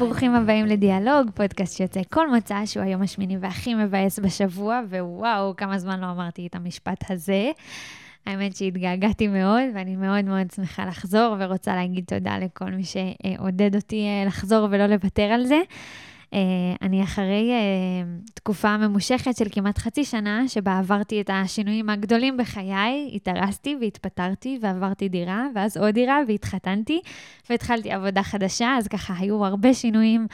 ברוכים הבאים לדיאלוג, פודקאסט שיוצא כל מוצא, שהוא היום השמיני והכי מבאס בשבוע, ווואו, כמה זמן לא אמרתי את המשפט הזה. האמת שהתגעגעתי מאוד, ואני מאוד מאוד שמחה לחזור, ורוצה להגיד תודה לכל מי שעודד אותי אה, לחזור ולא לוותר על זה. Uh, אני אחרי uh, תקופה ממושכת של כמעט חצי שנה, שבה עברתי את השינויים הגדולים בחיי, התארסתי והתפטרתי ועברתי דירה, ואז עוד דירה והתחתנתי, והתחלתי עבודה חדשה, אז ככה היו הרבה שינויים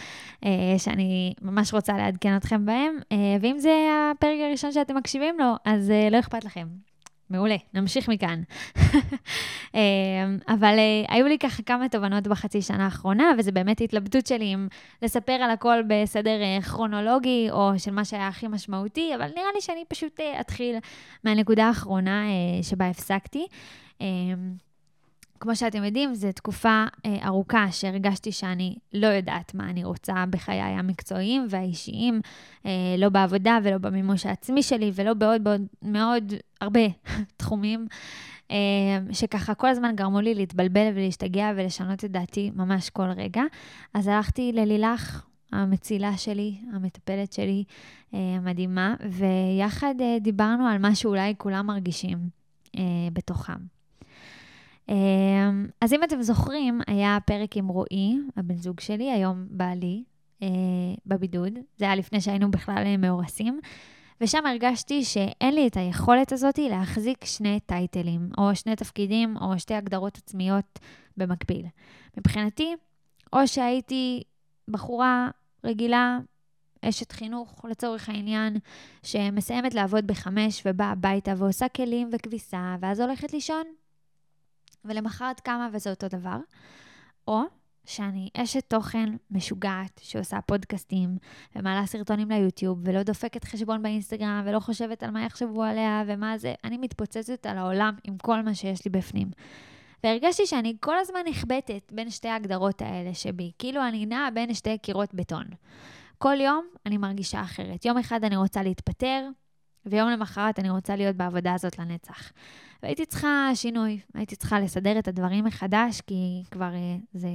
uh, שאני ממש רוצה לעדכן אתכם בהם, ואם זה הפרק הראשון שאתם מקשיבים לו, אז לא אכפת לכם. מעולה, נמשיך מכאן. אמ, אבל אה, היו לי ככה כמה תובנות בחצי שנה האחרונה, וזו באמת התלבטות שלי אם לספר על הכל בסדר אה, כרונולוגי, או של מה שהיה הכי משמעותי, אבל נראה לי שאני פשוט אה, אתחיל מהנקודה האחרונה שבה הפסקתי. כמו שאתם יודעים, זו תקופה אה, ארוכה שהרגשתי שאני לא יודעת מה אני רוצה בחיי המקצועיים והאישיים, אה, לא בעבודה ולא במימוש העצמי שלי ולא בעוד בעוד מאוד הרבה תחומים, אה, שככה כל הזמן גרמו לי להתבלבל ולהשתגע ולשנות את דעתי ממש כל רגע. אז הלכתי ללילך, המצילה שלי, המטפלת שלי, אה, המדהימה, ויחד אה, דיברנו על מה שאולי כולם מרגישים אה, בתוכם. אמ, אז אם אתם זוכרים, היה פרק עם רועי, הבן זוג שלי, היום בעלי, אה, בבידוד. זה היה לפני שהיינו בכלל אה, מאורסים. ושם הרגשתי שאין לי את היכולת הזאת להחזיק שני טייטלים, או שני תפקידים, או שתי הגדרות עצמיות במקביל. מבחינתי, או שהייתי בחורה רגילה, אשת חינוך לצורך העניין, שמסיימת לעבוד בחמש ובאה הביתה ועושה כלים וכביסה, ואז הולכת לישון, ולמחרת קמה וזה אותו דבר. או שאני אשת תוכן משוגעת שעושה פודקאסטים ומעלה סרטונים ליוטיוב ולא דופקת חשבון באינסטגרם ולא חושבת על מה יחשבו עליה ומה זה, אני מתפוצצת על העולם עם כל מה שיש לי בפנים. והרגשתי שאני כל הזמן נחבטת בין שתי ההגדרות האלה שבי, כאילו אני נעה בין שתי קירות בטון. כל יום אני מרגישה אחרת. יום אחד אני רוצה להתפטר, ויום למחרת אני רוצה להיות בעבודה הזאת לנצח. והייתי צריכה שינוי, הייתי צריכה לסדר את הדברים מחדש, כי כבר אה, זה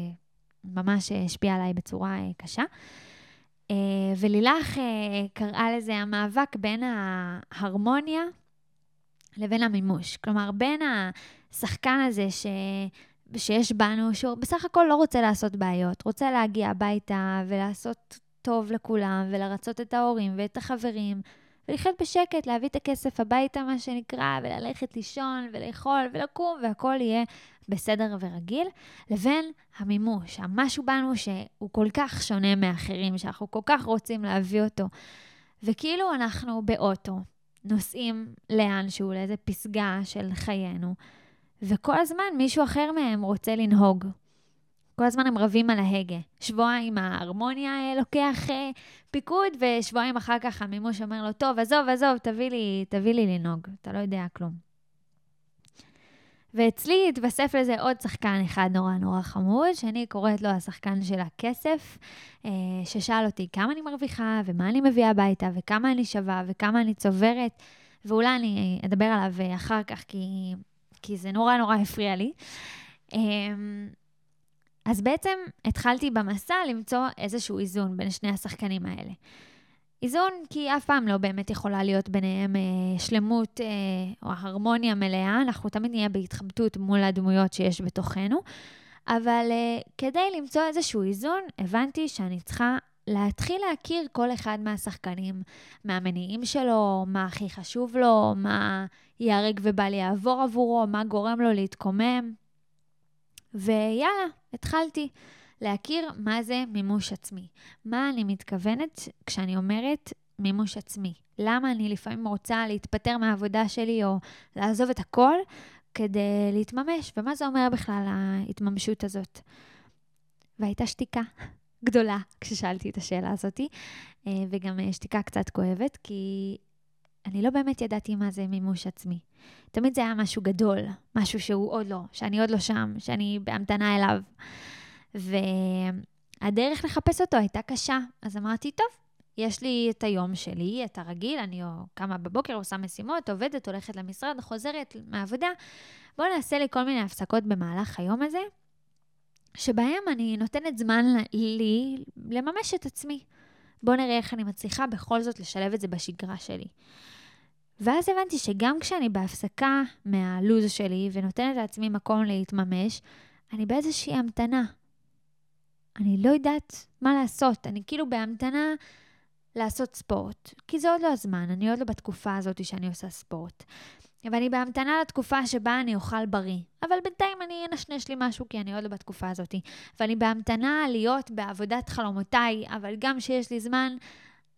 ממש השפיע עליי בצורה אה, קשה. אה, ולילך קראה לזה המאבק בין ההרמוניה לבין המימוש. כלומר, בין השחקן הזה ש... שיש בנו, שהוא בסך הכל לא רוצה לעשות בעיות, רוצה להגיע הביתה ולעשות טוב לכולם, ולרצות את ההורים ואת החברים, ולחיות בשקט, להביא את הכסף הביתה, מה שנקרא, וללכת לישון, ולאכול, ולקום, והכל יהיה בסדר ורגיל, לבין המימוש, המשהו בנו שהוא כל כך שונה מאחרים, שאנחנו כל כך רוצים להביא אותו. וכאילו אנחנו באוטו, נוסעים לאנשהו, לאיזה פסגה של חיינו, וכל הזמן מישהו אחר מהם רוצה לנהוג, כל הזמן הם רבים על ההגה. שבועיים ההרמוניה אה, לוקח אה, פיקוד, ושבועיים אחר כך המימוש אומר לו, טוב, עזוב, עזוב, תביא לי, תביא לי לנהוג, אתה לא יודע כלום. ואצלי התווסף לזה עוד שחקן אחד נורא נורא חמוד, שאני קוראת לו השחקן של הכסף, אה, ששאל אותי כמה אני מרוויחה, ומה אני מביאה הביתה, וכמה אני שווה, וכמה אני צוברת, ואולי אני אדבר עליו אחר כך, כי, כי זה נורא נורא הפריע לי. אז בעצם התחלתי במסע למצוא איזשהו איזון בין שני השחקנים האלה. איזון כי אף פעם לא באמת יכולה להיות ביניהם אה, שלמות אה, או הרמוניה מלאה, אנחנו תמיד נהיה בהתחבטות מול הדמויות שיש בתוכנו, אבל אה, כדי למצוא איזשהו איזון, הבנתי שאני צריכה להתחיל להכיר כל אחד מהשחקנים, מהמניעים שלו, מה הכי חשוב לו, מה ייהרג ובל יעבור עבורו, מה גורם לו להתקומם. ויאללה, התחלתי להכיר מה זה מימוש עצמי. מה אני מתכוונת כשאני אומרת מימוש עצמי. למה אני לפעמים רוצה להתפטר מהעבודה שלי או לעזוב את הכל כדי להתממש, ומה זה אומר בכלל ההתממשות הזאת. והייתה שתיקה גדולה כששאלתי את השאלה הזאת, אה, וגם שתיקה קצת כואבת, כי אני לא באמת ידעתי מה זה מימוש עצמי. תמיד זה היה משהו גדול, משהו שהוא עוד לא, שאני עוד לא שם, שאני בהמתנה אליו. והדרך לחפש אותו הייתה קשה, אז אמרתי, טוב, יש לי את היום שלי, את הרגיל, אני קמה בבוקר, עושה משימות, עובדת, הולכת למשרד, חוזרת מהעבודה. בואו נעשה לי כל מיני הפסקות במהלך היום הזה, שבהם אני נותנת זמן לי לממש את עצמי. בואו נראה איך אני מצליחה בכל זאת לשלב את זה בשגרה שלי. ואז הבנתי שגם כשאני בהפסקה מהלו"ז שלי ונותנת לעצמי מקום להתממש, אני באיזושהי המתנה. אני לא יודעת מה לעשות, אני כאילו בהמתנה לעשות ספורט, כי זה עוד לא הזמן, אני עוד לא בתקופה הזאת שאני עושה ספורט. ואני בהמתנה לתקופה שבה אני אוכל בריא. אבל בינתיים אני אנשנש לי משהו, כי אני עוד לא בתקופה הזאת. ואני בהמתנה להיות בעבודת חלומותיי, אבל גם כשיש לי זמן,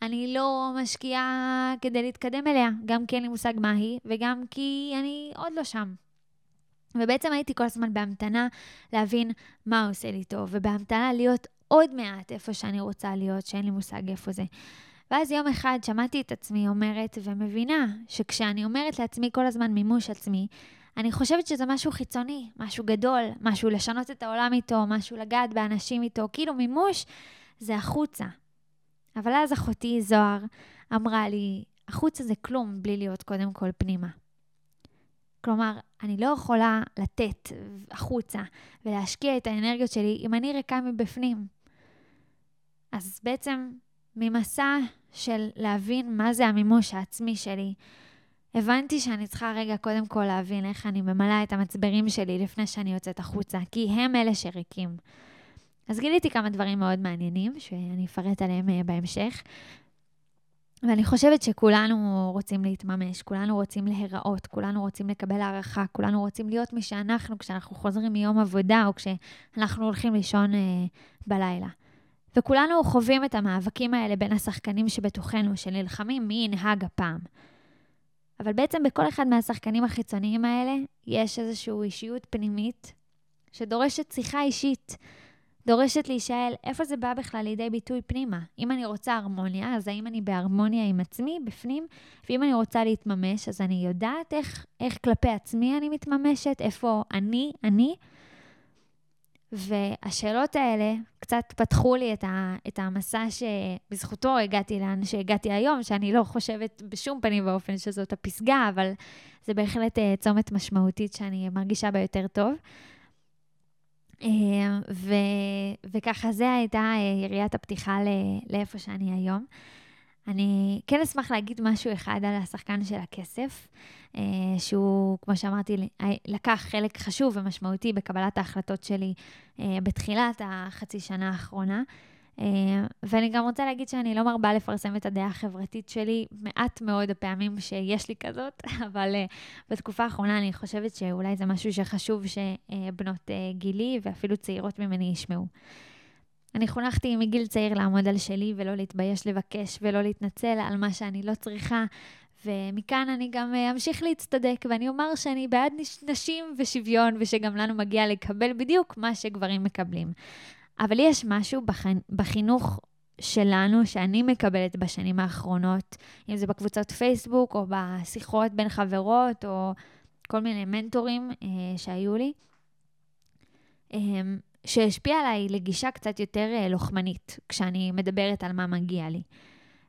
אני לא משקיעה כדי להתקדם אליה, גם כי אין לי מושג מה היא, וגם כי אני עוד לא שם. ובעצם הייתי כל הזמן בהמתנה להבין מה עושה לי טוב, ובהמתנה להיות עוד מעט איפה שאני רוצה להיות, שאין לי מושג איפה זה. ואז יום אחד שמעתי את עצמי אומרת ומבינה שכשאני אומרת לעצמי כל הזמן מימוש עצמי, אני חושבת שזה משהו חיצוני, משהו גדול, משהו לשנות את העולם איתו, משהו לגעת באנשים איתו, כאילו מימוש זה החוצה. אבל אז אחותי זוהר אמרה לי, החוצה זה כלום בלי להיות קודם כל פנימה. כלומר, אני לא יכולה לתת החוצה ולהשקיע את האנרגיות שלי אם אני ריקה מבפנים. אז בעצם ממסע של להבין מה זה המימוש העצמי שלי, הבנתי שאני צריכה רגע קודם כל להבין איך אני ממלאה את המצברים שלי לפני שאני יוצאת החוצה, כי הם אלה שריקים. אז גיליתי כמה דברים מאוד מעניינים, שאני אפרט עליהם אה, בהמשך. ואני חושבת שכולנו רוצים להתממש, כולנו רוצים להיראות, כולנו רוצים לקבל הערכה, כולנו רוצים להיות מי שאנחנו כשאנחנו חוזרים מיום עבודה או כשאנחנו הולכים לישון אה, בלילה. וכולנו חווים את המאבקים האלה בין השחקנים שבתוכנו, שנלחמים מי ינהג הפעם. אבל בעצם בכל אחד מהשחקנים החיצוניים האלה יש איזושהי אישיות פנימית שדורשת שיחה אישית, דורשת להישאל איפה זה בא בכלל לידי ביטוי פנימה. אם אני רוצה הרמוניה, אז האם אני בהרמוניה עם עצמי, בפנים? ואם אני רוצה להתממש, אז אני יודעת איך, איך כלפי עצמי אני מתממשת, איפה אני, אני. והשאלות האלה קצת פתחו לי את, ה, את המסע שבזכותו הגעתי לאן שהגעתי היום, שאני לא חושבת בשום פנים ואופן שזאת הפסגה, אבל זה בהחלט אה, צומת משמעותית שאני מרגישה בה יותר טוב. אה, ו, וככה זה הייתה אה, יריית הפתיחה לאיפה שאני היום. אני כן אשמח להגיד משהו אחד על השחקן של הכסף, אה, שהוא, כמו שאמרתי, לקח חלק חשוב ומשמעותי בקבלת ההחלטות שלי בתחילת החצי שנה האחרונה. ואני גם רוצה להגיד שאני לא מרבה לפרסם את הדעה החברתית שלי, מעט מאוד הפעמים שיש לי כזאת, אבל בתקופה האחרונה אני חושבת שאולי זה משהו שחשוב שבנות גילי ואפילו צעירות ממני ישמעו. אני חונכתי מגיל צעיר לעמוד על שלי ולא להתבייש לבקש ולא להתנצל על מה שאני לא צריכה, ומכאן אני גם אמשיך להצטדק, ואני אומר שאני בעד נשים ושוויון, ושגם לנו מגיע לקבל בדיוק מה שגברים מקבלים. אבל יש משהו בחינוך שלנו, שאני מקבלת בשנים האחרונות, אם זה בקבוצות פייסבוק, או בשיחות בין חברות, או כל מיני מנטורים אה, שהיו לי, אה, שהשפיע עליי לגישה קצת יותר אה, לוחמנית, כשאני מדברת על מה מגיע לי.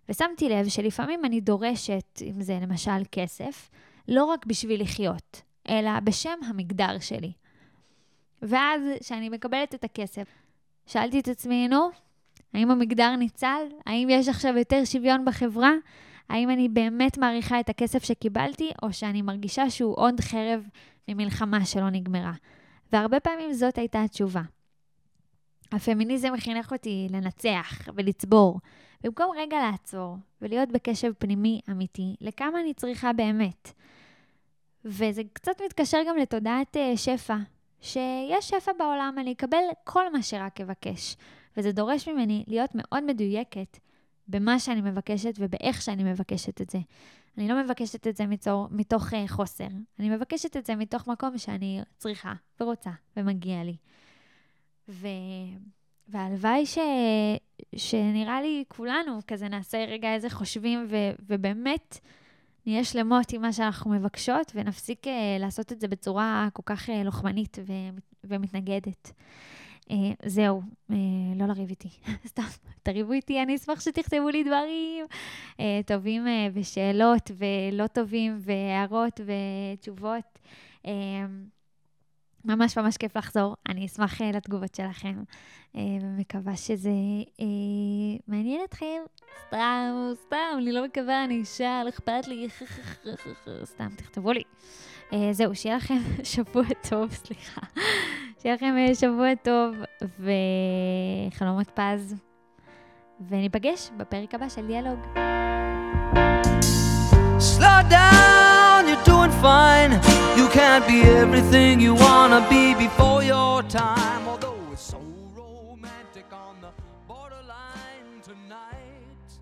ושמתי לב שלפעמים אני דורשת, אם זה למשל כסף, לא רק בשביל לחיות, אלא בשם המגדר שלי. ואז, כשאני מקבלת את הכסף, שאלתי את עצמי, נו, האם המגדר ניצל? האם יש עכשיו יותר שוויון בחברה? האם אני באמת מעריכה את הכסף שקיבלתי, או שאני מרגישה שהוא עוד חרב ממלחמה שלא נגמרה? והרבה פעמים זאת הייתה התשובה. הפמיניזם חינך אותי לנצח ולצבור, במקום רגע לעצור ולהיות בקשב פנימי אמיתי לכמה אני צריכה באמת. וזה קצת מתקשר גם לתודעת uh, שפע, שיש שפע בעולם, אני אקבל כל מה שרק אבקש. וזה דורש ממני להיות מאוד מדויקת במה שאני מבקשת ובאיך שאני מבקשת את זה. אני לא מבקשת את זה מצור, מתוך uh, חוסר, אני מבקשת את זה מתוך מקום שאני צריכה ורוצה ומגיע לי. ו... והלוואי ש... שנראה לי כולנו כזה נעשה רגע איזה חושבים ו... ובאמת נהיה שלמות עם מה שאנחנו מבקשות, ונפסיק uh, לעשות את זה בצורה כל כך uh, לוחמנית ו- ומתנגדת. Uh, זהו, uh, לא לריב איתי, סתם, תריבו איתי, אני אשמח שתכתבו לי דברים uh, טובים uh, ושאלות ולא טובים והערות ותשובות. Uh, ממש ממש כיף לחזור. אני אשמח uh, לתגובות שלכם, uh, ומקווה שזה uh, מעניין אתכם. סתם, סתם, אני לא מקווה, אני אישה, לא אכפת לי, סתם, תכתבו לי. זהו, שיהיה לכם שבוע טוב, סליחה. שיהיה לכם שבוע טוב וחלומות פז, וניפגש בפרק הבא של דיאלוג. Slow down, fine. You can't be everything you wanna be before your time.